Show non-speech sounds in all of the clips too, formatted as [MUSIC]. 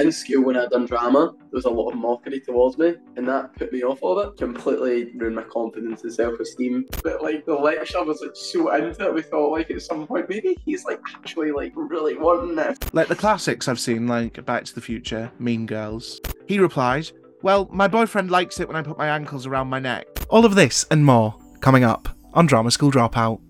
in school when I'd done drama, there was a lot of mockery towards me, and that put me off of it. Completely ruined my confidence and self-esteem. But like the lecture was like so into it, we thought like at some point maybe he's like actually like really wanting this. Like the classics I've seen, like Back to the Future, Mean Girls. He replied, Well, my boyfriend likes it when I put my ankles around my neck. All of this and more coming up on Drama School Dropout.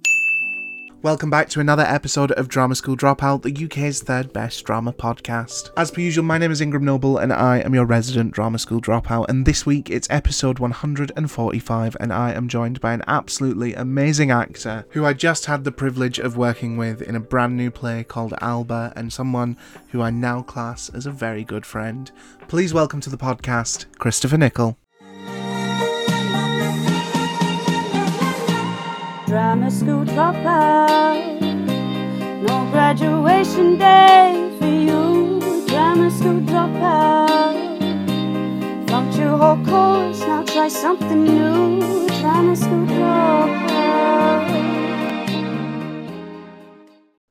Welcome back to another episode of Drama School Dropout, the UK's third best drama podcast. As per usual, my name is Ingram Noble and I am your resident Drama School Dropout. And this week it's episode 145, and I am joined by an absolutely amazing actor who I just had the privilege of working with in a brand new play called Alba, and someone who I now class as a very good friend. Please welcome to the podcast, Christopher Nicol. Drama school dropout. No graduation day for you, drama school dropout. Flunked your whole course, now try something new, drama school dropout.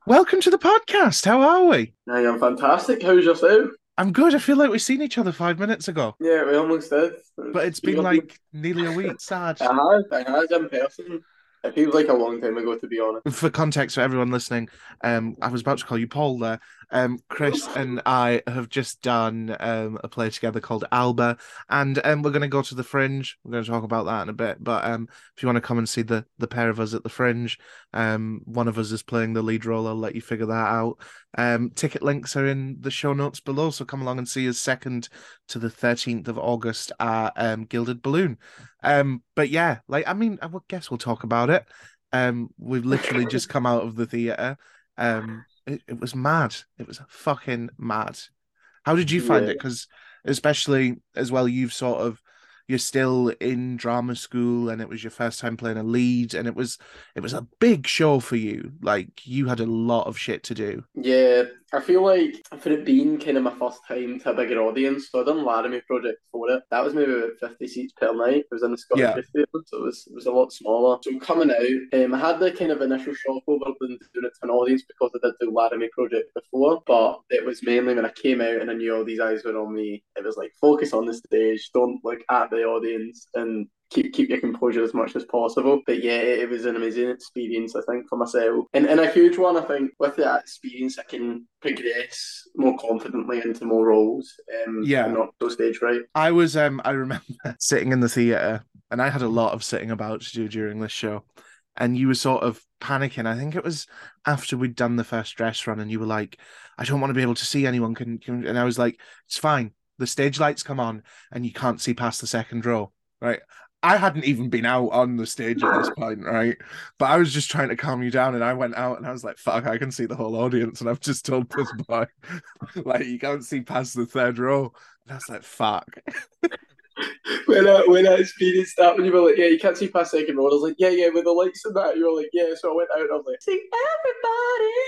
Welcome to the podcast. How are we? Hey, I'm fantastic. How's yourself? I'm good. I feel like we've seen each other five minutes ago, Yeah, we almost did. but it's been like [LAUGHS] nearly a week. Sad. I has, I has in person. It feels like a long time ago, to be honest. for context for everyone listening, um, I was about to call you Paul there. Um, Chris and I have just done um, a play together called Alba, and um, we're going to go to the Fringe. We're going to talk about that in a bit. But um, if you want to come and see the the pair of us at the Fringe, um, one of us is playing the lead role. I'll let you figure that out. Um, ticket links are in the show notes below, so come along and see us second to the thirteenth of August at um, Gilded Balloon. Um, but yeah, like I mean, I would guess we'll talk about it. Um, we've literally just come out of the theater. Um, it, it was mad. It was fucking mad. How did you find Yeah. it? Because especially as well, you've sort of you're still in drama school, and it was your first time playing a lead, and it was it was a big show for you. Like you had a lot of shit to do. Yeah, I feel like for it being kind of my first time to a bigger audience, so I done Laramie project for it. That was maybe about fifty seats per night. It was in the Scottish Yeah. Theatre, so it was it was a lot smaller. So coming out, um, I had the kind of initial shock over than doing it to an audience because I did do Laramie project before, but it was mainly when I came out and I knew all these eyes were on me. It was like focus on the stage, don't look at the audience, and keep keep your composure as much as possible. But yeah, it, it was an amazing experience, I think, for myself. And and a huge one, I think, with that experience I can progress more confidently into more roles. Um Yeah. not so stage right. I was um I remember [LAUGHS] sitting in the theater and I had a lot of sitting about to do during this show. And you were sort of panicking. I think it was after we'd done the first dress run, and you were like, I don't want to be able to see anyone. Can, can and I was like, it's fine. The stage lights come on and you can't see past the second row. Right. I hadn't even been out on the stage at this point, right? But I was just trying to calm you down, and I went out and I was like, "Fuck, I can see the whole audience." And I've just told this [LAUGHS] boy, like, you can't see past the third row. And I was like, "Fuck." When I when I experienced that when you were like, Yeah, you can't see past second row, I was like, Yeah, yeah, with the lights and that, you were like, Yeah, so I went out and I was like, See everybody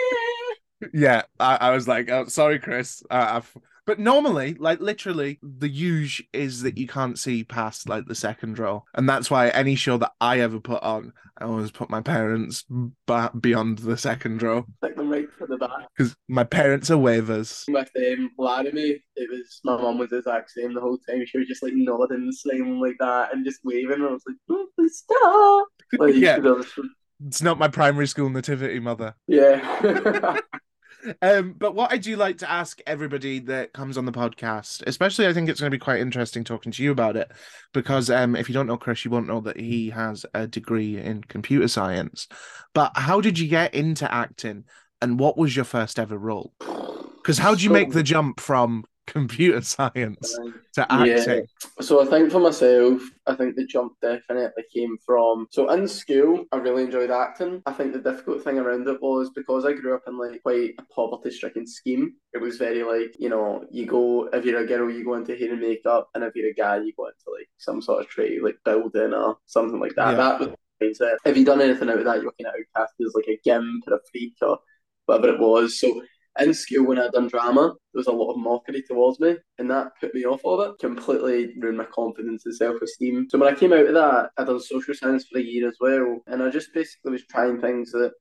[LAUGHS] Yeah, I, I was like, oh, sorry, Chris. Uh, I've... But normally, like literally, the huge is that you can't see past like the second row, and that's why any show that I ever put on, I always put my parents ba- beyond the second row Stick them right to the back. because my parents are waivers. with um, Laramie, it was my mum was the exact same the whole time. She was just like nodding and smiling like that and just waving. And I was like, oh, please stop. [LAUGHS] Like, Yeah. to be honest, It's not my primary school nativity mother. yeah. [LAUGHS] Um, but what I do like to ask everybody that comes on the podcast, especially I think it's going to be quite interesting talking to you about it, because um, if you don't know Chris, you won't know that he has a degree in computer science. But how did you get into acting, and what was your first ever role? Because how do you make the jump from computer science to um, Yeah. acting? So I think for myself, I think the jump definitely came from. So in school, I really enjoyed acting. I think the difficult thing around it was because I grew up in like quite a poverty-stricken scheme. It was very like you know, you go if you're a girl, you go into hair and makeup, and if you're a guy, you go into like some sort of trade, like building or something like that. Yeah. That was the mindset. If you done anything out of that, you were kind of outcast as like a gimp or a freak or whatever it was. So in school when I'd done drama, there was a lot of mockery towards me, and that put me off of it. Completely ruined my confidence and self esteem. So when I came out of that, I done social science for a year as well, and I just basically was trying things that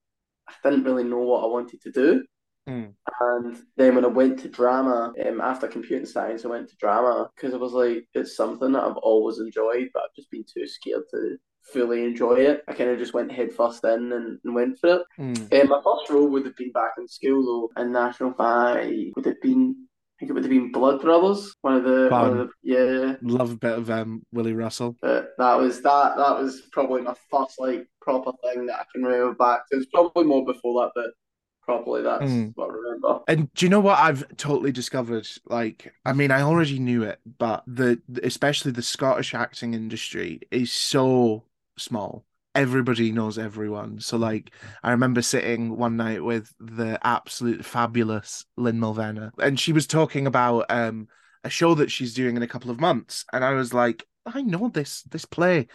I didn't really know what I wanted to do. Mm. And then when I went to drama, um, after computing science, I went to drama because I was like, it's something that I've always enjoyed, but I've just been too scared to fully enjoy it. I kind of just went head first in and, and went for it. Mm. Um, my first role would have been back in school though, in National Five. Would have been, I think it would have been Blood Brothers. One of the, one of the yeah. Love a bit of um, Willy Russell. But that was that. That was probably my first like proper thing that I can remember back. It was probably more before that, but probably that's Mm. what I remember. And do you know what I've totally discovered? Like, I mean, I already knew it, but the especially the Scottish acting industry is so small. Everybody knows everyone. So, like, I remember sitting one night with the absolute fabulous Lynn Mulvena, and she was talking about um a show that she's doing in a couple of months, and I was like, I know this this play.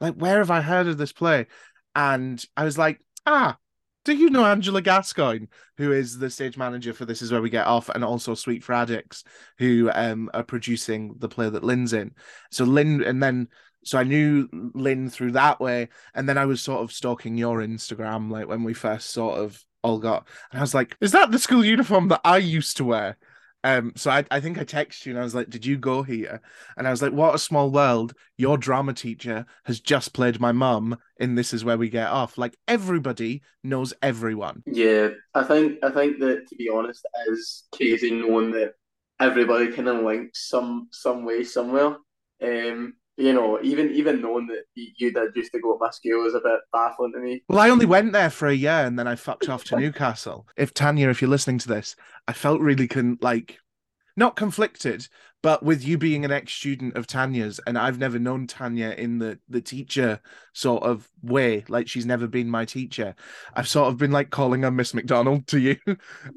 Like, where have I heard of this play? And I was like, ah, do you know Angela Gascoigne? who is the stage manager for This Is Where We Get Off, and also Sweet for Addicts, who um, are producing the play that Lynn's in. So Lynn, and then so I knew Lynn through that way, and then I was sort of stalking your Instagram, like when we first sort of all got, and I was like, "Is that the school uniform that I used to wear?" Um, so I, I think I texted you and I was like, "Did you go here?" And I was like, "What a small world! Your drama teacher has just played my mum in This Is Where We Get Off. Like everybody knows everyone." Yeah, I think I think that to be honest, is crazy knowing that everybody kind of links some some way somewhere. Um, you know, even even knowing that you did used to go at my school is a bit baffling to me. Well, I only went there for a year and then I fucked off to [LAUGHS] Newcastle. If Tanya, if you're listening to this, I felt really con- like not conflicted, but with you being an ex-student of Tanya's, and I've never known Tanya in the the teacher sort of way, like she's never been my teacher. I've sort of been like calling her Miss McDonald to you, [LAUGHS]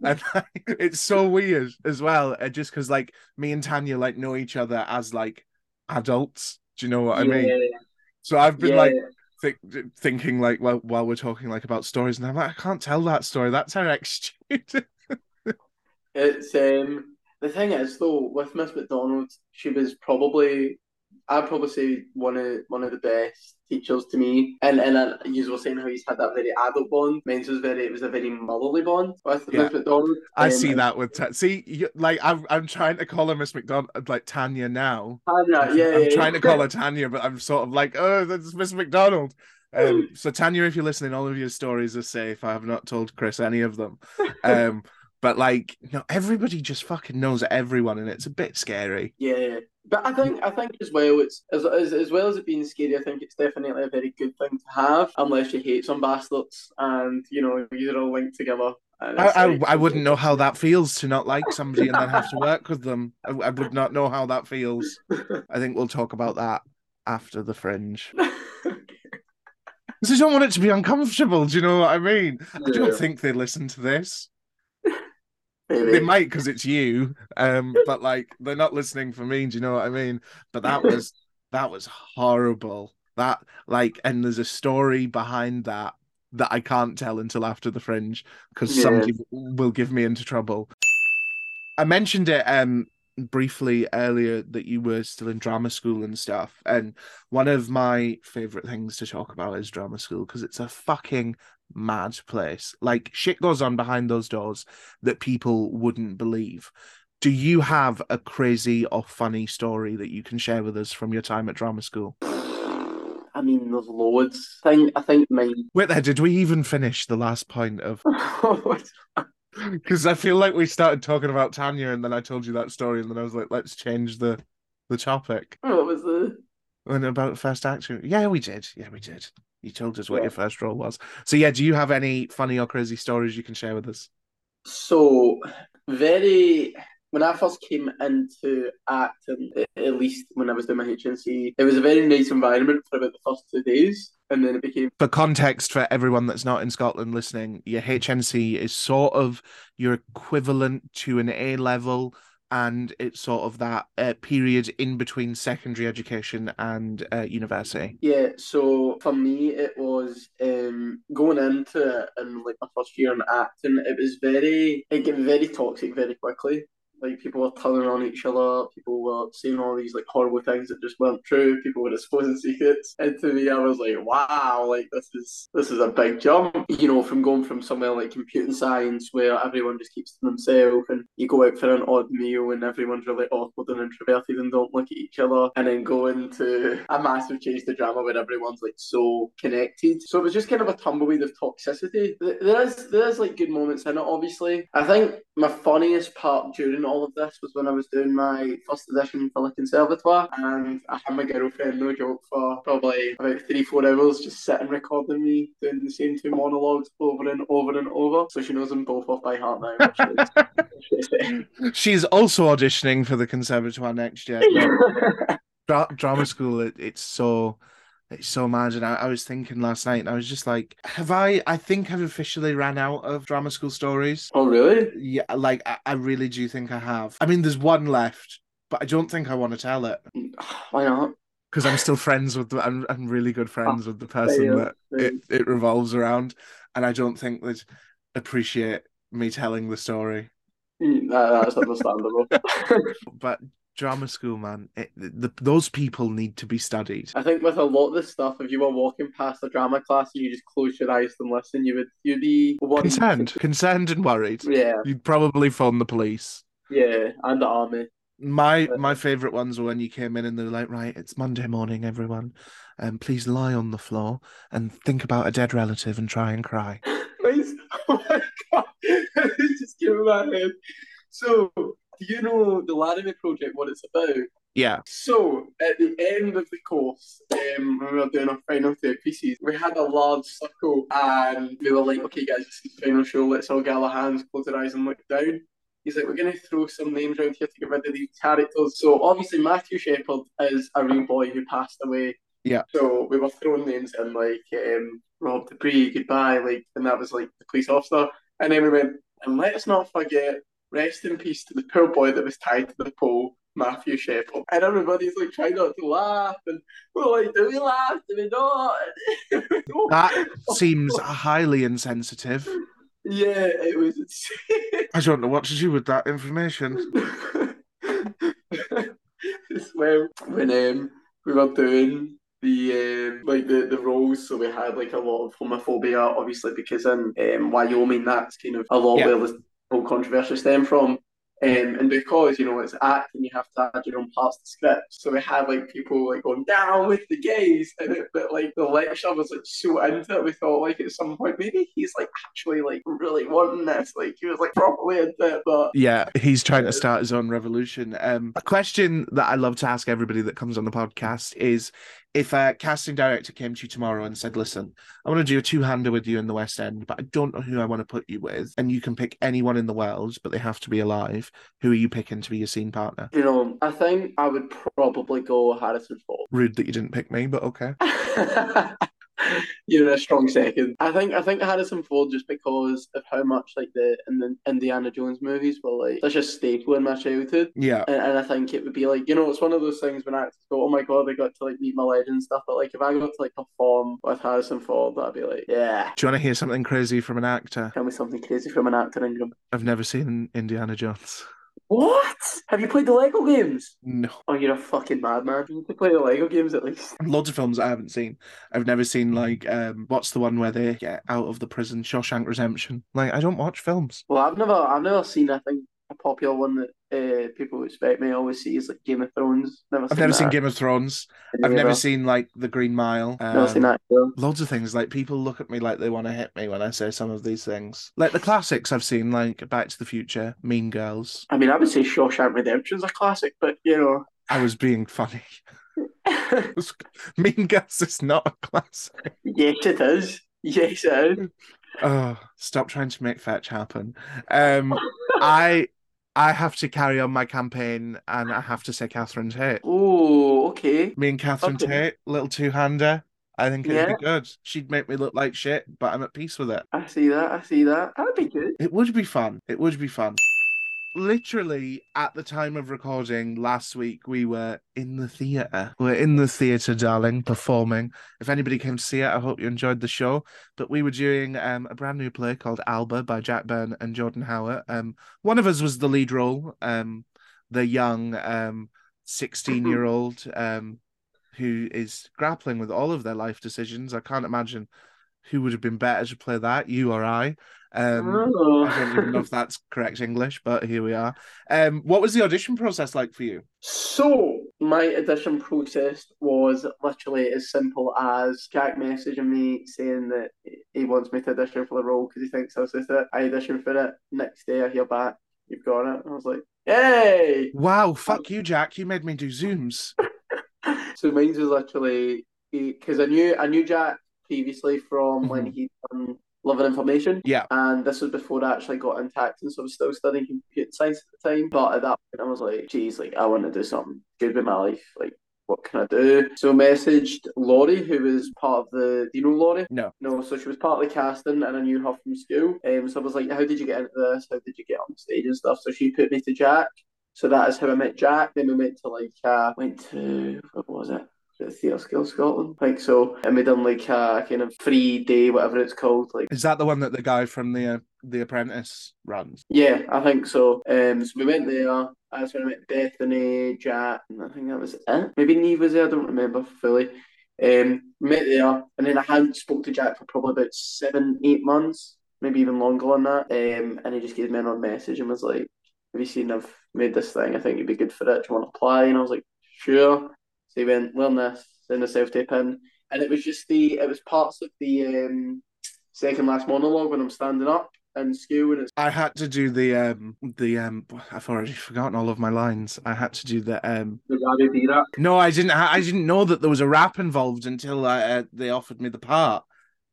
and like, it's so weird as well, uh, just because like me and Tanya like know each other as like adults. Do you know what I mean? Yeah, So I've been yeah. like think, thinking like well while we're talking like about stories and I'm like I can't tell that story that's our ex student [LAUGHS] It's um the thing is though with Miss McDonald, she was probably I'd probably say one of one of the best teachers to me. And and uh, you were saying how he's had that very adult bond. Mine's was very it was a very motherly bond with Yeah. Miss McDonald. I Um, see that with Ta- see you, like I'm I'm trying to call her Miss McDonald like Tanya now Tanya, yeah, I'm yeah, trying to call her Tanya but I'm sort of like oh that's Miss McDonald um [LAUGHS] so Tanya if you're listening all of your stories are safe I have not told Chris any of them um [LAUGHS] but like you know everybody just fucking knows everyone and it's a bit scary Yeah, but I think I think as well it's as, as as well as it being scary. I think it's definitely a very good thing to have, unless you hate some bastards and you know you're all linked together. I, I, I wouldn't know how that feels to not like somebody and then have to work with them. I, I would not know how that feels. I think we'll talk about that after the fringe. [LAUGHS] Because I don't want it to be uncomfortable. Do you know what I mean? I don't think they listen to this. Maybe. They might because it's you, um, but like they're not listening for me. Do you know what I mean? But that was that was horrible. That like, and there's a story behind that that I can't tell until after the fringe because Yeah. somebody will give me into trouble. I mentioned it um briefly earlier that you were still in drama school and stuff, and one of my favorite things to talk about is drama school because it's a fucking mad place. Like shit goes on behind those doors that people wouldn't believe. Do you have a crazy or funny story that you can share with us from your time at drama school? I mean, there's loads. I think I think mine. Wait there, did we even finish the last point of [LAUGHS] because I feel like we started talking about Tanya and then I told you that story and then I was like, let's change the the topic. what was the? And about first action. Yeah, we did. Yeah, we did. You told us what Yeah. your first role was. So yeah, do you have any funny or crazy stories you can share with us? So very. When I first came into acting, a- uh, at least when I was doing my HNC, it was a very nice environment for about the first two days, and then it became For context, for everyone that's not in Scotland listening, your HNC is sort of your equivalent to an A level, and it's sort of that uh, period in between secondary education and uh, university. Yeah, so for me, it was um, going into it in like my first year in acting. It was very, it got very toxic very quickly. Like people were turning on each other, people were saying all these like horrible things that just weren't true. People were exposing secrets. And to me, I was like, wow, like this is this is a big jump. You know, from going from somewhere like computing science where everyone just keeps to themselves, and you go out for an odd meal and everyone's really awkward and introverted and don't look at each other, and then go into a massive change to drama where everyone's like so connected. So it was just kind of a tumbleweed of toxicity. There is there is like good moments in it, obviously. I think my funniest part during all of this was when I was doing my first edition for the conservatoire and I had my girlfriend, no joke, for probably about three, four hours just sitting recording me doing the same two monologues over and over and over. So she knows them both off by heart now. [LAUGHS] She's also auditioning for the conservatoire next year. [LAUGHS] Dra- drama school, it, it's so it's so mad. And I, I, was thinking last night, and I was just like, have I? I think I've officially ran out of drama school stories. Oh, really? Yeah, like I, I really do think I have. I mean, there's one left, but I don't think I want to tell it. [SIGHS] Why not? Because I'm still friends with the, I'm, I'm really good friends oh, with the person that it, it revolves around, and I don't think they'd appreciate me telling the story. Mm, that's understandable. [LAUGHS] [LAUGHS] but drama school, man, it, the, those people need to be studied. I think with a lot of this stuff, if you were walking past a drama class and you just closed your eyes and listen, you would you'd be concerned, [LAUGHS] concerned and worried. Yeah, you'd probably phone the police. Yeah, and the army. My my favorite ones were when you came in and they're like, right, it's Monday morning, everyone, and um, please lie on the floor and think about a dead relative and try and cry. [LAUGHS] Please, [LAUGHS] Oh my god, just give me my head. So do you know the Laramie project, what it's about? Yeah. So at the end of the course, um, when we were doing our final two pieces, we had a large circle and we were like, okay, guys, this is the final show. Let's all get our hands, close our eyes, and look down. He's like, we're going to throw some names around here to get rid of these characters. So obviously, Matthew Shepard is a real boy who passed away. Yeah. So we were throwing names in like um, Rob DeBree, goodbye, like, and that was like the police officer. And then we went, and let's not forget Rest in peace to the poor boy that was tied to the pole, Matthew Shepard. And everybody's like trying not to laugh, and we're like, do we laugh? Do we not? [LAUGHS] that seems highly insensitive. Yeah, it was. I don't know what to do with that information. [LAUGHS] well, when um, we were doing the um, like the, the roles. So we had like a lot of homophobia, obviously, because in um, Wyoming, that's kind of a lot yeah. where whole controversy stem from. Um, and because you know it's acting, you have to add your own parts to the script. So we had like people like going down with the gays, and it, but like the lecture was like so into it. We thought like at some point maybe he's like actually like really wanting this. Like he was like properly into it, but yeah, he's trying to start his own revolution. Um, a question that I love to ask everybody that comes on the podcast is if a casting director came to you tomorrow and said, "Listen, I want to do a two-hander with you in the West End, but I don't know who I want to put you with, and you can pick anyone in the world, but they have to be alive," who are you picking to be your scene partner? You know, I think I would probably go Harrison Ford. Rude that you didn't pick me, but okay. [LAUGHS] You're a strong second. I think I think Harrison Ford just because of how much like the in the Indiana Jones movies were like such a staple in my childhood. Yeah. And, and I think it would be like, you know, it's one of those things when actors go, Oh my god, I got to like meet my legend stuff. But like if I got to like perform with Harrison Ford, that'd be like, Yeah. Do you want to hear something crazy from an actor? Tell me something crazy from an actor, Ingram. I've never seen Indiana Jones. What? Have you played the Lego games? No. Oh, you're a fucking madman. You need to play the Lego games at least. Loads of films I haven't seen. I've never seen like um what's the one where they get out of the prison, Shawshank Redemption. Like I don't watch films. Well, I've never I've never seen I think a popular one that uh, people expect me always see is like Game of Thrones. Never I've never that. seen Game of Thrones. I've never seen like The Green Mile. Um, never seen that. Either. Loads of things. Like people look at me like they want to hit me when I say some of these things. Like the classics I've seen, like Back to the Future, Mean Girls. I mean, I would say Shawshank Redemption's a classic, but you know, I was being funny. [LAUGHS] mean Girls is not a classic. Yes, it is. Yes, it is. Oh, stop trying to make fetch happen. Um, I I have to carry on my campaign and I have to say Catherine Tate. Oh, okay. Me and Catherine okay. Tate, little two hander. I think it'd yeah. be good. She'd make me look like shit, but I'm at peace with it. I see that. I see that. That'd be good. It would be fun. It would be fun. Literally at the time of recording last week, we were in the theatre. We're in the theatre, darling, performing. If anybody came to see it, I hope you enjoyed the show. But we were doing um, a brand new play called Alba by Jack Byrne and Jordan Howard. Um, one of us was the lead role, um, the young um, 16 year old um, who is grappling with all of their life decisions. I can't imagine who would have been better to play that, you or I. Um, Oh. I don't even know if that's correct English, but here we are. Um, what was the audition process like for you? So my audition process was literally as simple as Jack messaging me saying that he wants me to audition for the role because he thinks I'll suit it. I auditioned for it. Next day I hear back, you've got it. I was like, hey! Wow, fuck you, Jack. You made me do Zooms. [LAUGHS] So mine was literally because I knew I knew Jack previously from when Mhm. he done Living Information. Yeah. And this was before I actually got into acting, so I was still studying computer science at the time. But at that point, I was like, geez, like I want to do something good with my life. Like, what can I do? So I messaged Laurie, who was part of the. Do you know Laurie? No. No, so she was part of the casting, and I knew her from school. Um, so I was like, how did you get into this? How did you get on stage and stuff? So she put me to Jack. So that is how I met Jack. Then we went to like uh went to what was it? It Theatre Skill Scotland? Like so, and we done like a kind of free day, whatever it's called. Like Is that the one that the guy from the uh, the Apprentice runs? yeah, I think so. Um, so we went there. That's when I met Bethany, Jack, and I think that was it. Maybe Neve was there. I don't remember fully. Um, met there, and then I hadn't spoke to Jack for probably about seven, eight months, maybe even longer than that. Um, and he just gave me a message and was like, "Have you seen? I've made this thing. I think you'd be good for it. Do you want to apply?" And I was like, "Sure." So he went, "Learn this, send the self tape in," and it was just the it was parts of the um second last monologue when I'm standing up in school, and it's I had to do the um the um I've already forgotten all of my lines. I had to do the um the Gary B rap. no, I didn't I didn't know that there was a rap involved until I, uh, they offered me the part.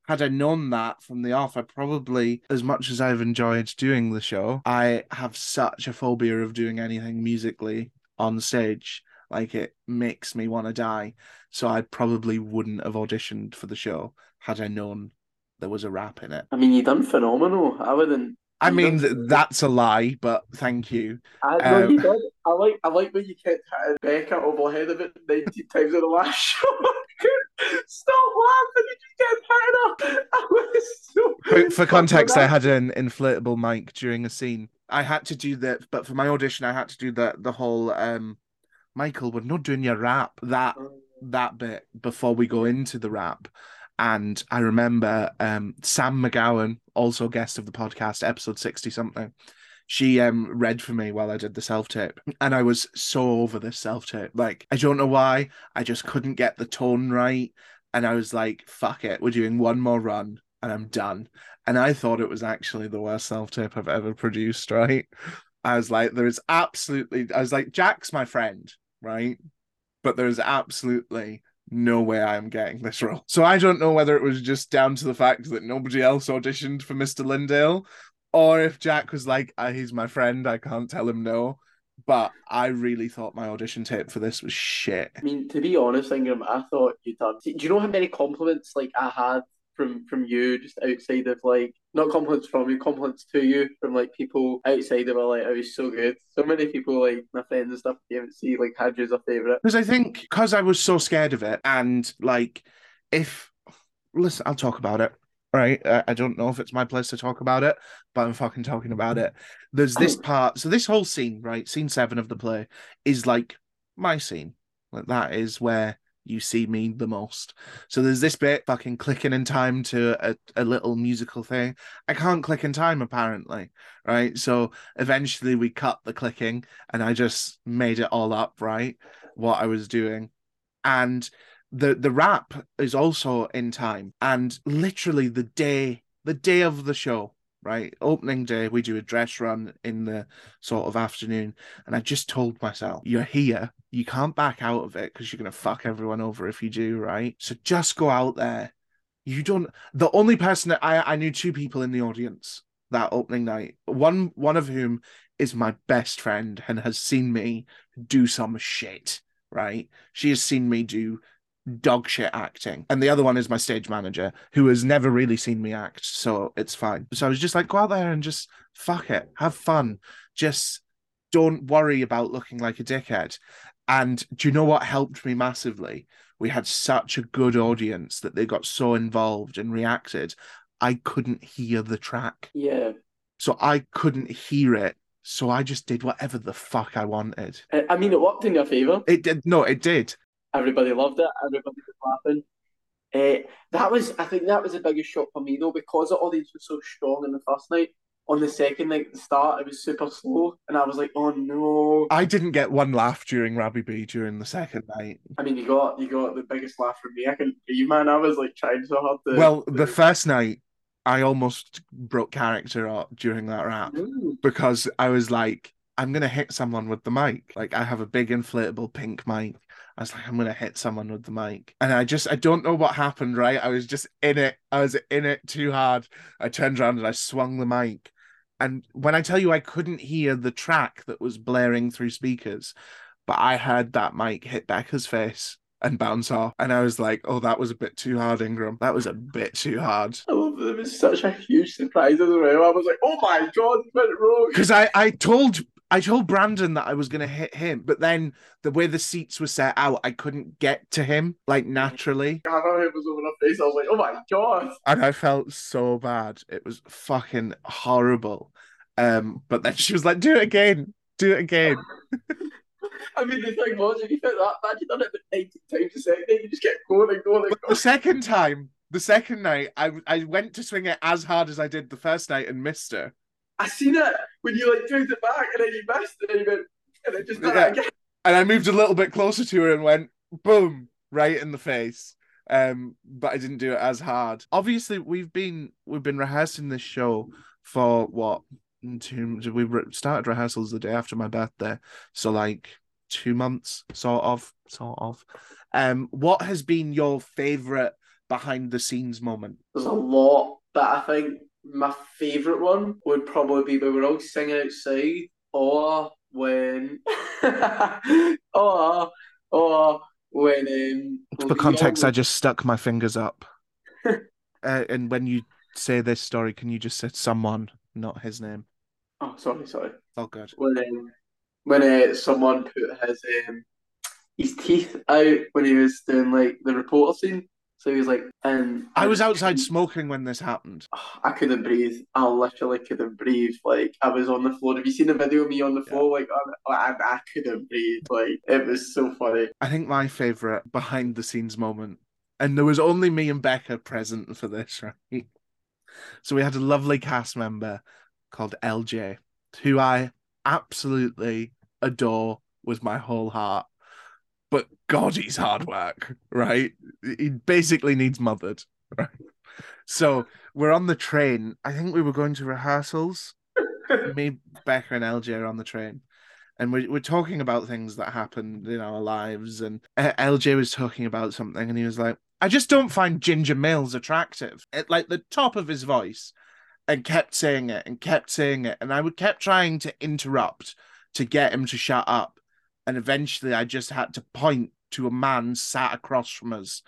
Had I known that from the off, I probably, as much as I've enjoyed doing the show, I have such a phobia of doing anything musically on stage. Like it makes me want to die. So I probably wouldn't have auditioned for the show had I known there was a rap in it. I mean, you done phenomenal. I wouldn't. I mean, done- that's a lie, but thank you. I, no, um, you. I like. I like when you kept hitting Becca over head of it nineteen times in the last [LAUGHS] show. Stop laughing! You just kept hitting her. I was so. For, for context, I had an inflatable mic during a scene. I had to do that, but for my audition, I had to do the the whole um, Michael, we're not doing your rap that that bit before we go into the rap. And I remember um, Sam McGowan, also guest of the podcast, episode sixty something. She um read for me while I did the self tape, and I was so over this self tape. Like I don't know why, I just couldn't get the tone right, and I was like, "Fuck it, we're doing one more run, and I'm done." And I thought it was actually the worst self tape I've ever produced. Right? I was like, "There is absolutely," I was like, "Jack's my friend, right?" But there's absolutely no way I'm getting this role. So I don't know whether it was just down to the fact that nobody else auditioned for Mr. Lindale, or if Jack was like, ah, he's my friend, I can't tell him no. But I really thought my audition tape for this was shit. I mean, to be honest, Ingram, I thought you done. Do you know how many compliments like I had from from you just outside of like not compliments from you, compliments to you from like people outside of it, like I was so good. So many people like my friends and stuff came to see like had you as a favourite. Because I think because I was so scared of it, and like, if listen, I'll talk about it. Right, I I don't know if it's my place to talk about it, but I'm fucking talking about it. There's this [CLEARS THROAT] part, so this whole scene, right, scene seven of the play, is like my scene. Like that is where you see me the most. So there's this bit fucking clicking in time to a, a little musical thing. I can't click in time apparently, right? So eventually we cut the clicking and I just made it all up, right? What I was doing. And the the rap is also in time. And literally the day, the day of the show, right? Opening day, we do a dress run in the sort of afternoon. And I just told myself, you're here. You can't back out of it because you're gonna fuck everyone over if you do, right? So just go out there. You don't the only person that I I knew two people in the audience that opening night. One one of whom is my best friend and has seen me do some shit, right? She has seen me do dog shit acting. And the other one is my stage manager, who has never really seen me act, so it's fine. So I was just like, go out there and just fuck it, have fun. Just don't worry about looking like a dickhead. And do you know what helped me massively? We had such a good audience that they got so involved and reacted. I couldn't hear the track. Yeah. So I couldn't hear it. So I just did whatever the fuck I wanted. I mean, it worked in your favour. It did. No, it did. Everybody loved it. Everybody was laughing. Uh, that was, I think, that was the biggest shock for me though, because the audience was so strong in the first night. On the second night, the start, it was super slow, and I was like, "Oh no!" I didn't get one laugh during Rabbie B during the second night. I mean, you got you got the biggest laugh from me. I couldn't breathe, man. I was like trying so hard to. Well, the first night, I almost broke character up during that rap because I was like, I'm gonna hit someone with the mic. Like I have a big inflatable pink mic. I was like, I'm gonna hit someone with the mic. And I just I don't know what happened, right? I was just in it. I was in it too hard. I turned around and I swung the mic. And when I tell you I couldn't hear the track that was blaring through speakers, but I heard that mic hit Becca's face and bounce off. And I was like, oh, that was a bit too hard, Ingram. That was a bit too hard. I love that it was such a huge surprise as well. I was like, "Oh my god, it went wrong!" because I, I told I told Brandon that I was gonna hit him, but then the way the seats were set out, I couldn't get to him like naturally, Hannah head was over her face. I was like, "Oh my god!" and I felt so bad. It was fucking horrible. Um, but then she was like, "Do it again, do it again." [LAUGHS] I mean, the thing was, if you felt that bad, you've done it about 19 times a second. You just kept going and going and But the second time, the second night, I I went to swing it as hard as I did the first night and missed her. I seen it when you like turned it back and then you missed it and you went, and then just done Yeah. it again. [LAUGHS] and I moved a little bit closer to her and went boom right in the face. Um, but I didn't do it as hard. Obviously, we've been we've been rehearsing this show for what two we started rehearsals the day after my birthday, so like two months, sort of, sort of. Um, what has been your favorite behind the scenes moment? There's a lot, but I think my favourite one would probably be when we're all singing outside or when [LAUGHS] or or when um For context, Liam- I just stuck my fingers up. [LAUGHS] uh, and when you say this story, can you just say someone, not his name? Oh sorry, sorry. Oh, good. When um, when uh, someone put his um his teeth out when he was doing like the reporter scene. So he was like and I was outside smoking when this happened. [SIGHS] I couldn't breathe. I literally couldn't breathe. Like I was on the floor. Have you seen the video of me on the floor? Like I, I, I couldn't breathe. Like it was so funny. I think my favorite behind the scenes moment, and there was only me and Becca present for this, [LAUGHS] right? So we had a lovely cast member called LJ, who I absolutely adore with my whole heart. But God, he's hard work, right? He basically needs mothered, [LAUGHS] right? So we're on the train. I think we were going to rehearsals. [LAUGHS] Me, Becca, and LJ are on the train and we're, we're talking about things that happened in our lives and uh, lj was talking about something and he was like i just don't find ginger males attractive at like the top of his voice and kept saying it and kept saying it and i would kept trying to interrupt to get him to shut up and eventually i just had to point to a man sat across from us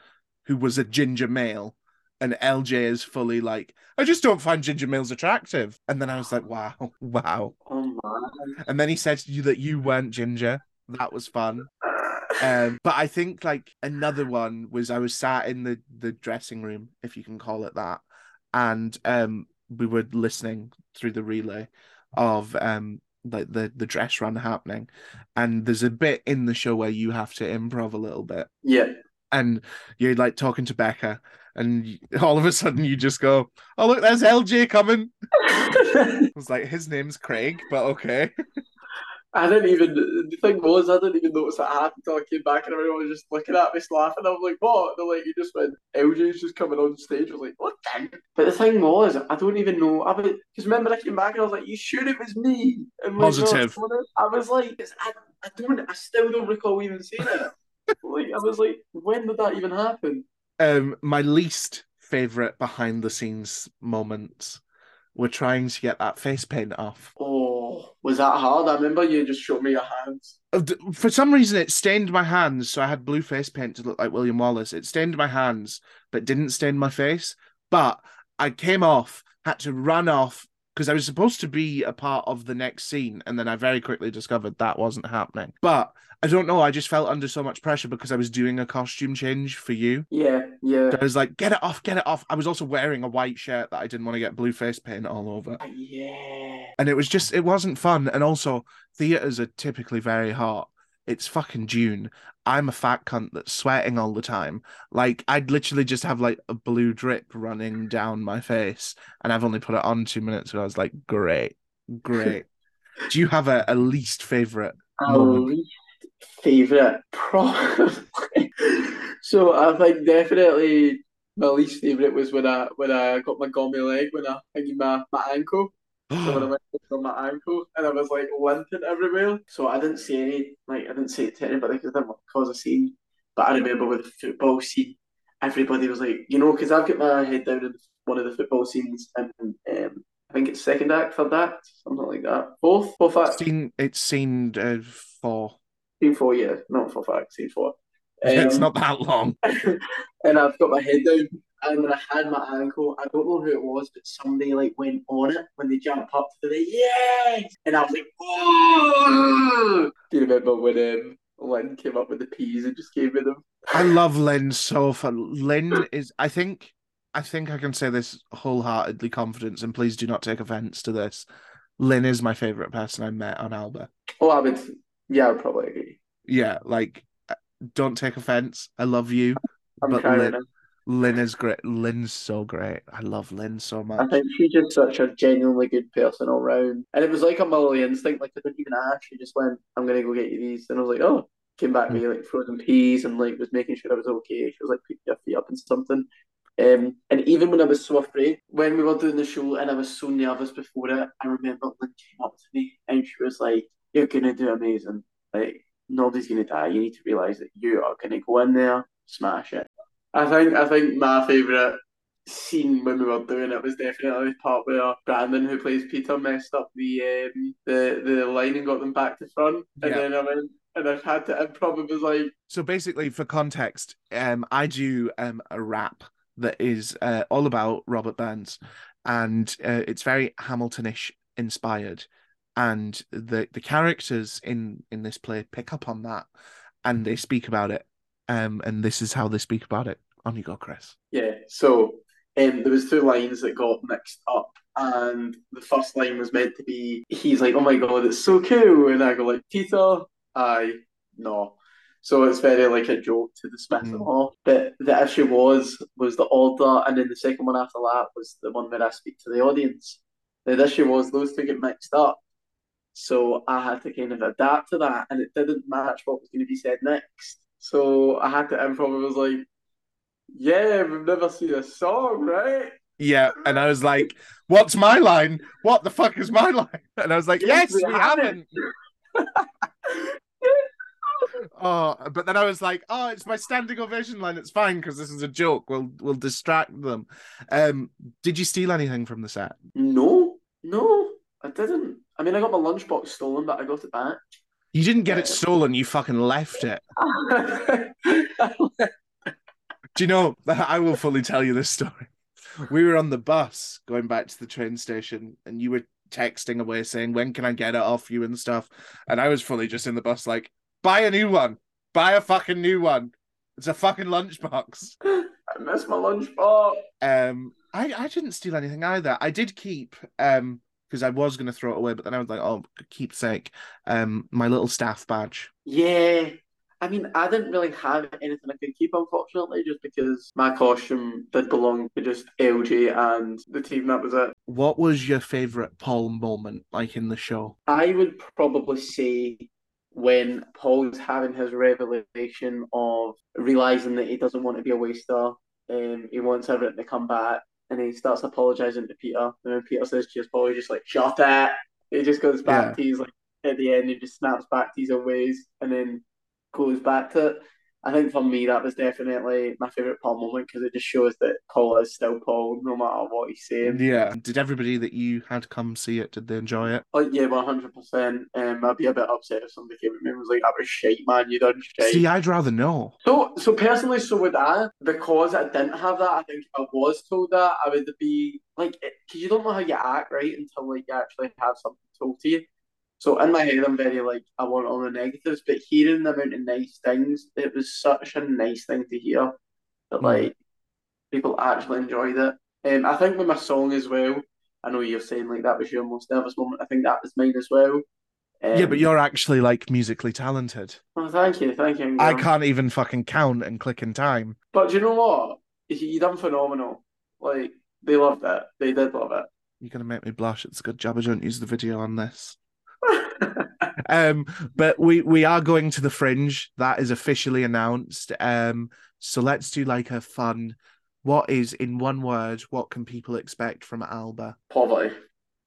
who was a ginger male and lj is fully like i just don't find ginger males attractive and then i was like wow [LAUGHS] wow Oh and then he said to you that you weren't ginger. That was fun. Um, but I think like another one was I was sat in the the dressing room, if you can call it that, and um, we were listening through the relay of um like the the dress run happening, and there's a bit in the show where you have to improv a little bit, yeah. and you're like talking to Becca, and [LAUGHS] all of a sudden you just go, "Oh look, there's LJ coming." [LAUGHS] I was like, his name's Craig, but okay. [LAUGHS] I didn't even. The thing was, I didn't even notice that happened until I came back and everyone was just looking at me, laughing. I was like, "What?" They're like, "You just went LJ's just coming on stage." I was like, "What?" the-" But the thing was, I don't even know. I because remember I came back and I was like, "You sure it was me?" And like, Positive. I was like, I, I don't. I still don't recall even seeing it. [LAUGHS] like, I was like, "When did that even happen?" um my least favorite behind the scenes moments were trying to get that face paint off Oh, was that hard? I remember you just showed me your hands. Uh, for some reason it stained my hands so i had blue face paint to look like william wallace it stained my hands but didn't stain my face but i came off had to run off because I was supposed to be a part of the next scene, and then I very quickly discovered that wasn't happening. But I don't know. I just felt under so much pressure because I was doing a costume change for you. Yeah, yeah. I was like, get it off, get it off. I was also wearing a white shirt that I didn't want to get blue face paint all over. Uh, yeah. And it was just, it wasn't fun. And also, theatres are typically very hot. It's fucking June. I'm a fat cunt that's sweating all the time. Like, I'd literally just have like a blue drip running down my face. And I've only put it on two minutes ago. I was like, great, great. [LAUGHS] Do you have a, a least favourite A least favorite, probably. [LAUGHS] so I think definitely my least favorite was when I when I got my gummy leg when I thingy my my ankle. So when I went on my ankle and I was like limping everywhere. So I didn't say any like I didn't say it to anybody because I didn't want to cause a scene. But I remember with the football scene, everybody was like, you know, because I've got my head down in one of the football scenes and um, I think it's second act, third act, something like that. Fourth, fourth act. Seen, it's seen uh, for. Scene four, yeah, not fourth act, scene four. [LAUGHS] it's Um, not that long. [LAUGHS] and I've got my head down, and when I had my ankle, I don't know who it was, but somebody like went on it when they jumped up to the yes, and I was like, oh! Do you remember when um, Lynn came up with the peas and just gave me them? I love Lynn so fun. Lynn is, I think, I think I can say this wholeheartedly confidence, and please do not take offense to this. Lynn is my favorite person I met on Alba. Oh, I would, yeah, I would probably agree. Yeah, like, don't take offense. I love you, I'm but Lynn. Lynn is great. Lynn's so great. I love Lynn so much. I think she's just such a genuinely good person all round. And it was like a Molly instinct, like I didn't even ask, she just went, I'm gonna go get you these. And I was like, oh, came back with like frozen peas and like was making sure I was okay. She was like, put your feet up and something. Um, and even when I was so afraid, when we were doing the show and I was so nervous before it, I remember Lynn came up to me and she was like, You're gonna do amazing. Like nobody's gonna die. You need to realise that you are gonna go in there, smash it. I think I think my favourite scene when we were doing it was definitely the part where Brandon, who plays Peter, messed up the um, the the line and got them back to front, and Yeah. then I went and I've had to improv. It was like, So basically, for context, um, I do um a rap that is uh, all about Robert Burns, and uh, it's very Hamiltonish inspired, and the the characters in in this play pick up on that, and they speak about it, um, and this is how they speak about it. On you go, Chris. yeah. So um, there was two lines that got mixed up, and the first line was meant to be, he's like, "Oh my god, it's so cool," and I go like, "Peter, I no." So it's very like a joke to dismiss Mm. it all. But the issue was was the order, and then the second one after that was the one where I speak to the audience. The issue was those two get mixed up. So I had to kind of adapt to that, and it didn't match what was going to be said next. So I had to improv. I was like, "Yeah, we've never seen a song, right?" Yeah, and I was like, "What's my line? What the fuck is my [LAUGHS] line?" And I was like, "Yes, Yes, we we haven't." haven't." [LAUGHS] Oh, but then I was like, "Oh, it's my standing ovation line. It's fine because this is a joke. We'll we'll distract them." Um, did you steal anything from the set? No, no, I didn't. I mean, I got my lunchbox stolen, but I got it back. You didn't get it stolen. You fucking left it. [LAUGHS] Do you know? [LAUGHS] I will fully tell you this story. We were on the bus going back to the train station, and you were texting away saying, "When can I get it off you?" and stuff. And I was fully just in the bus, like, "Buy a new one. Buy a fucking new one. It's a fucking lunchbox." [LAUGHS] I missed my lunchbox. Um, I I didn't steal anything either. I did keep um because I was gonna throw it away, but then I was like, "Oh, keepsake." Um, my little staff badge. Yeah. I mean, I didn't really have anything I could keep, unfortunately, just because my costume did belong to just LG and the team. That was it. What was your favorite Paul moment like in the show? I would probably say when Paul's having his revelation of realizing that he doesn't want to be a waster, um, he wants everything to come back, and he starts apologizing to Peter. And then Peter says cheers, Paul, he's just like, shut it. He just goes back Yeah. to his like at the end, he just snaps back to his own ways, and then goes back to it. I think for me that was definitely my favourite Paul moment because it just shows that Paul is still Paul no matter what he's saying. Yeah. Did everybody that you had come see it, did they enjoy it? Oh yeah, one hundred percent. Um, I'd be a bit upset if somebody came at me and was like, "That was shite, man. You done shite." See, I'd rather know. So, so personally, so would I. Because I didn't have that, I think if I was told that, I would be like, because you don't know how you act, right, until like you actually have something told to you. So in my head, I'm very like, I want all the negatives, but hearing the amount of nice things, it was such a nice thing to hear that Mm. like people actually enjoyed it. Um, I think with my song as well. I know you're saying like that was your most nervous moment. I think that was mine as well. Um, yeah, but you're actually like musically talented. Oh, thank you, thank you. I can't even fucking count and click in time. But do you know what? You done phenomenal. Like they loved it. They did love it. You're gonna make me blush. It's a good job I don't use the video on this. [LAUGHS] Um, but we we are going to the fringe. That is officially announced. Um, so let's do like a fun. What is in one word? What can people expect from Alba? Poverty.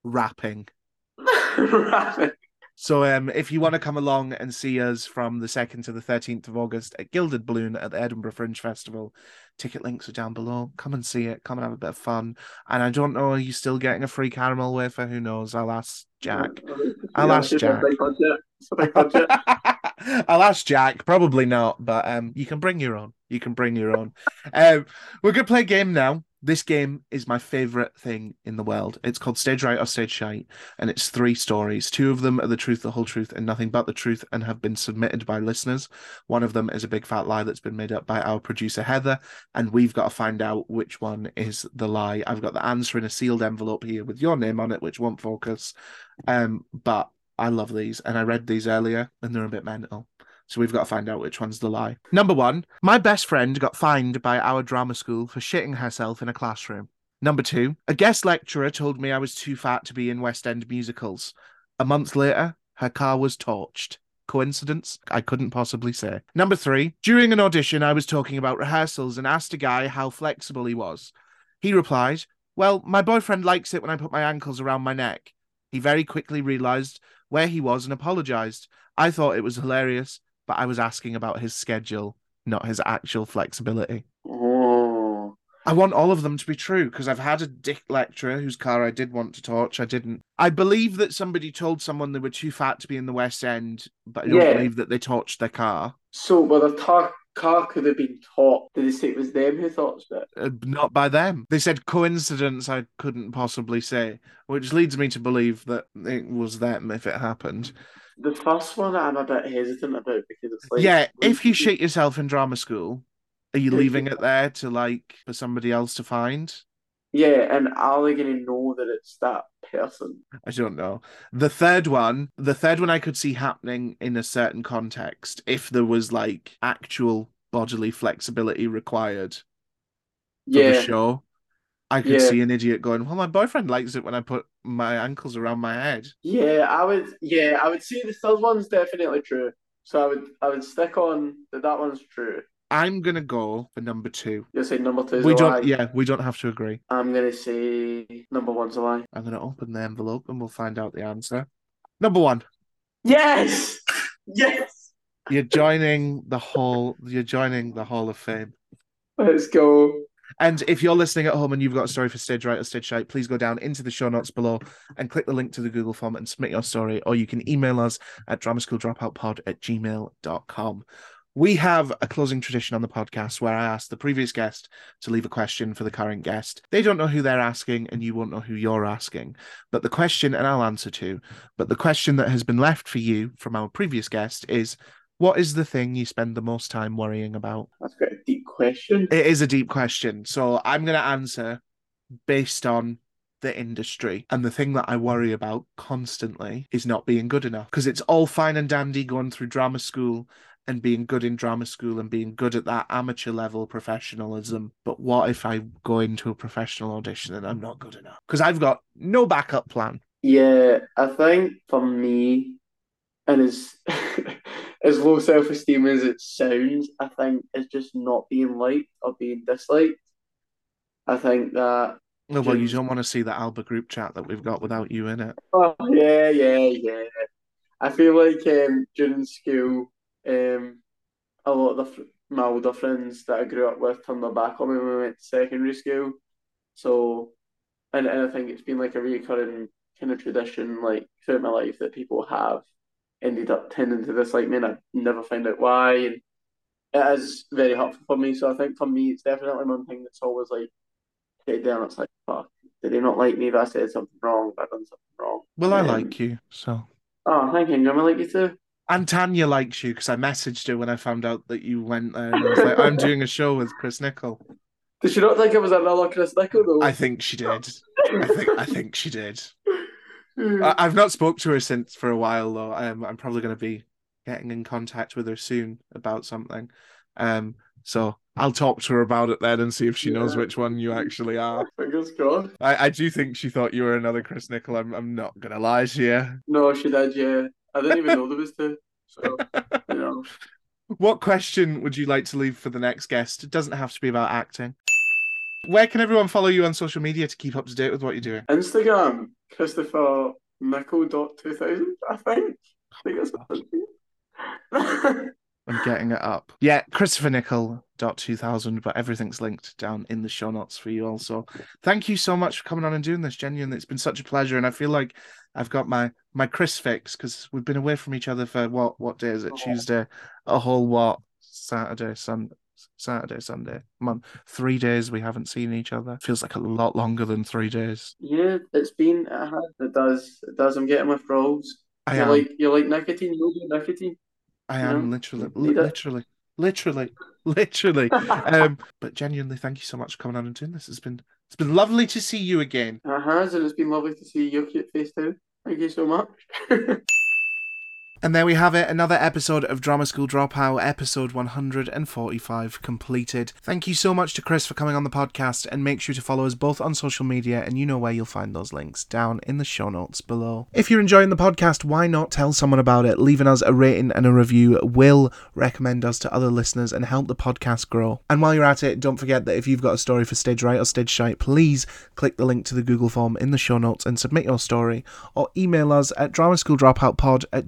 Rapping. [LAUGHS] Rapping. So um, if you want to come along and see us from the 2nd to the 13th of August at Gilded Balloon at the Edinburgh Fringe Festival, ticket links are down below. Come and see it. Come and have a bit of fun. And I don't know, are you still getting a free caramel wafer? Who knows? I'll ask Jack. I'll ask Jack. big budget. It's a big budget. I'll ask Jack. Probably not, but um, you can bring your own. You can bring your own. Um, we're gonna play a game now. This game is my favorite thing in the world. It's called Stage Right or Stage Shite, and it's three stories. Two of them are the truth, the whole truth, and nothing but the truth, and have been submitted by listeners. One of them is a big fat lie that's been made up by our producer Heather, and we've got to find out which one is the lie. I've got the answer in a sealed envelope here with your name on it, which won't focus. Um, but I love these, and I read these earlier, and they're a bit mental. So we've got to find out which one's the lie. Number one, my best friend got fined by our drama school for shitting herself in a classroom. Number two, a guest lecturer told me I was too fat to be in West End musicals. A month later, her car was torched. Coincidence? I couldn't possibly say. Number three, during an audition, I was talking about rehearsals and asked a guy how flexible he was. He replied, Well, my boyfriend likes it when I put my ankles around my neck. He very quickly realized where he was and apologized. I thought it was hilarious, but I was asking about his schedule, not his actual flexibility. Oh. I want all of them to be true because I've had a dick lecturer whose car I did want to torch. I didn't. I believe that somebody told someone they were too fat to be in the West End, but I don't Yeah. believe that they torched their car. So, well, the tar- car could have been taught. Did they say it was them who thought it? Uh, not by them. They said coincidence. I couldn't possibly say, which leads me to believe that it was them if it happened. The first one I'm a bit hesitant about because it's like yeah, if you shit yourself in drama school, are you leaving it there to like for somebody else to find? Yeah, and are they going to know that it's that person? I don't know. The third one, the third one I could see happening in a certain context if there was like actual bodily flexibility required for the show. I could Yeah. see an idiot going, Well, my boyfriend likes it when I put my ankles around my head. yeah, I would. Yeah, I would say the third one's definitely true. So I would, I would stick on that. That one's true. I'm gonna go for number two. You're saying number two is We a don't lie. yeah, we don't have to agree. I'm gonna say number one's a lie. I'm gonna open the envelope and we'll find out the answer. Number one. Yes, yes. You're joining the hall you're joining the Hall of Fame. Let's go. And if you're listening at home and you've got a story for Stage Right or Stage Shite, please go down into the show notes below and click the link to the Google form and submit your story, or you can email us at dramasschooldropoutpod at gmail.com. We have a closing tradition on the podcast where I ask the previous guest to leave a question for the current guest. They don't know who they're asking, and you won't know who you're asking. But the question, and I'll answer to, but the question that has been left for you from our previous guest is what is the thing you spend the most time worrying about? That's quite a deep question. It is a deep question. So I'm going to answer based on the industry. And the thing that I worry about constantly is not being good enough because it's all fine and dandy going through drama school and being good in drama school and being good at that amateur level professionalism. But what if I go into a professional audition and I'm not good enough? Because I've got no backup plan. Yeah, I think for me, and as [LAUGHS] as low self esteem as it sounds, I think it's just not being liked or being disliked. I think that Oh, well, you don't want to see the Alba group chat that we've got without you in it. oh yeah, yeah, yeah. I feel like um during school, um a lot of the, my older friends that I grew up with turned their back on me when we went to secondary school. So, and, and I think it's been like a recurring kind of tradition, like throughout my life, that people have ended up tending to dislike me, and I never find out why. And it is very hurtful for me. So I think for me, it's definitely one thing that's always like stayed there, it's like, fuck, did they not like me? If I said something wrong, if I done something wrong. Well, I Um, like you, so. Oh, thank you. I'm like you too. And Tanya likes you because I messaged her when I found out that you went there. And I was like, I'm [LAUGHS] doing a show with Chris Nicol. Did she not think it was another Chris Nichol though? I think she did. I think I think she did. I, I've not spoke to her since for a while though. Um, I'm probably going to be getting in contact with her soon about something. Um, so I'll talk to her about it then and see if she knows which one you actually are. [LAUGHS] Fingers crossed. I, I do think she thought you were another Chris Nicol. I'm I'm not gonna lie to you. No, she did. Yeah, I didn't even know there was two. So you [LAUGHS] know, What question would you like to leave for the next guest? It doesn't have to be about acting. Where can everyone follow you on social media to keep up to date with what you're doing? Instagram Christopher Nicol dot two thousand. I think. I think that's what it is. [LAUGHS] I'm getting it up. Yeah, Christopher Nicol dot two thousand, but everything's linked down in the show notes for you also. Thank you so much for coming on and doing this. Genuinely, it's been such a pleasure, and I feel like I've got my my Chris fix because we've been away from each other for what what day is it? Oh. Tuesday, a whole what? Saturday, Sun Saturday, Sunday, month. Three days we haven't seen each other. Feels like a lot longer than three days. yeah, it's been. It, it does. It does. I'm getting my frogs. I you're am. like you're like nicotine. You do nicotine. I you am know, literally, it. literally, literally, [LAUGHS] literally. [LAUGHS] um, but genuinely, thank you so much for coming on and doing this. It's been it's been lovely to see you again. It has, and it's been lovely to see your cute face too. Thank you so much. [LAUGHS] And there we have it, another episode of Drama School Dropout, episode 145 completed. Thank you so much to Chris for coming on the podcast, and make sure to follow us both on social media, and you know where you'll find those links down in the show notes below. If you're enjoying the podcast, why not tell someone about it? Leaving us a rating and a review will recommend us to other listeners and help the podcast grow. And while you're at it, don't forget that if you've got a story for Stage Right or Stage Shite, please click the link to the Google form in the show notes and submit your story, or email us at dramaschool_dropout_pod at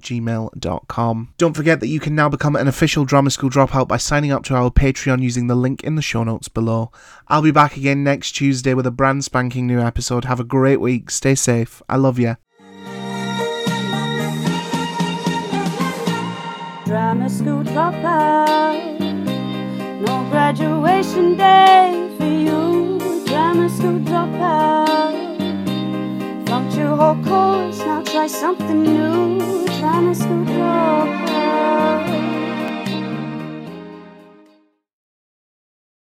gmail.com. Don't forget that you can now become an official Drama School Dropout by signing up to our Patreon using the link in the show notes below. I'll be back again next Tuesday with a brand spanking new episode. Have a great week. Stay safe. I love you. Drama school dropout. No graduation day for you. Drama school dropout. Don't you hold course, now try something new. Try to scooter.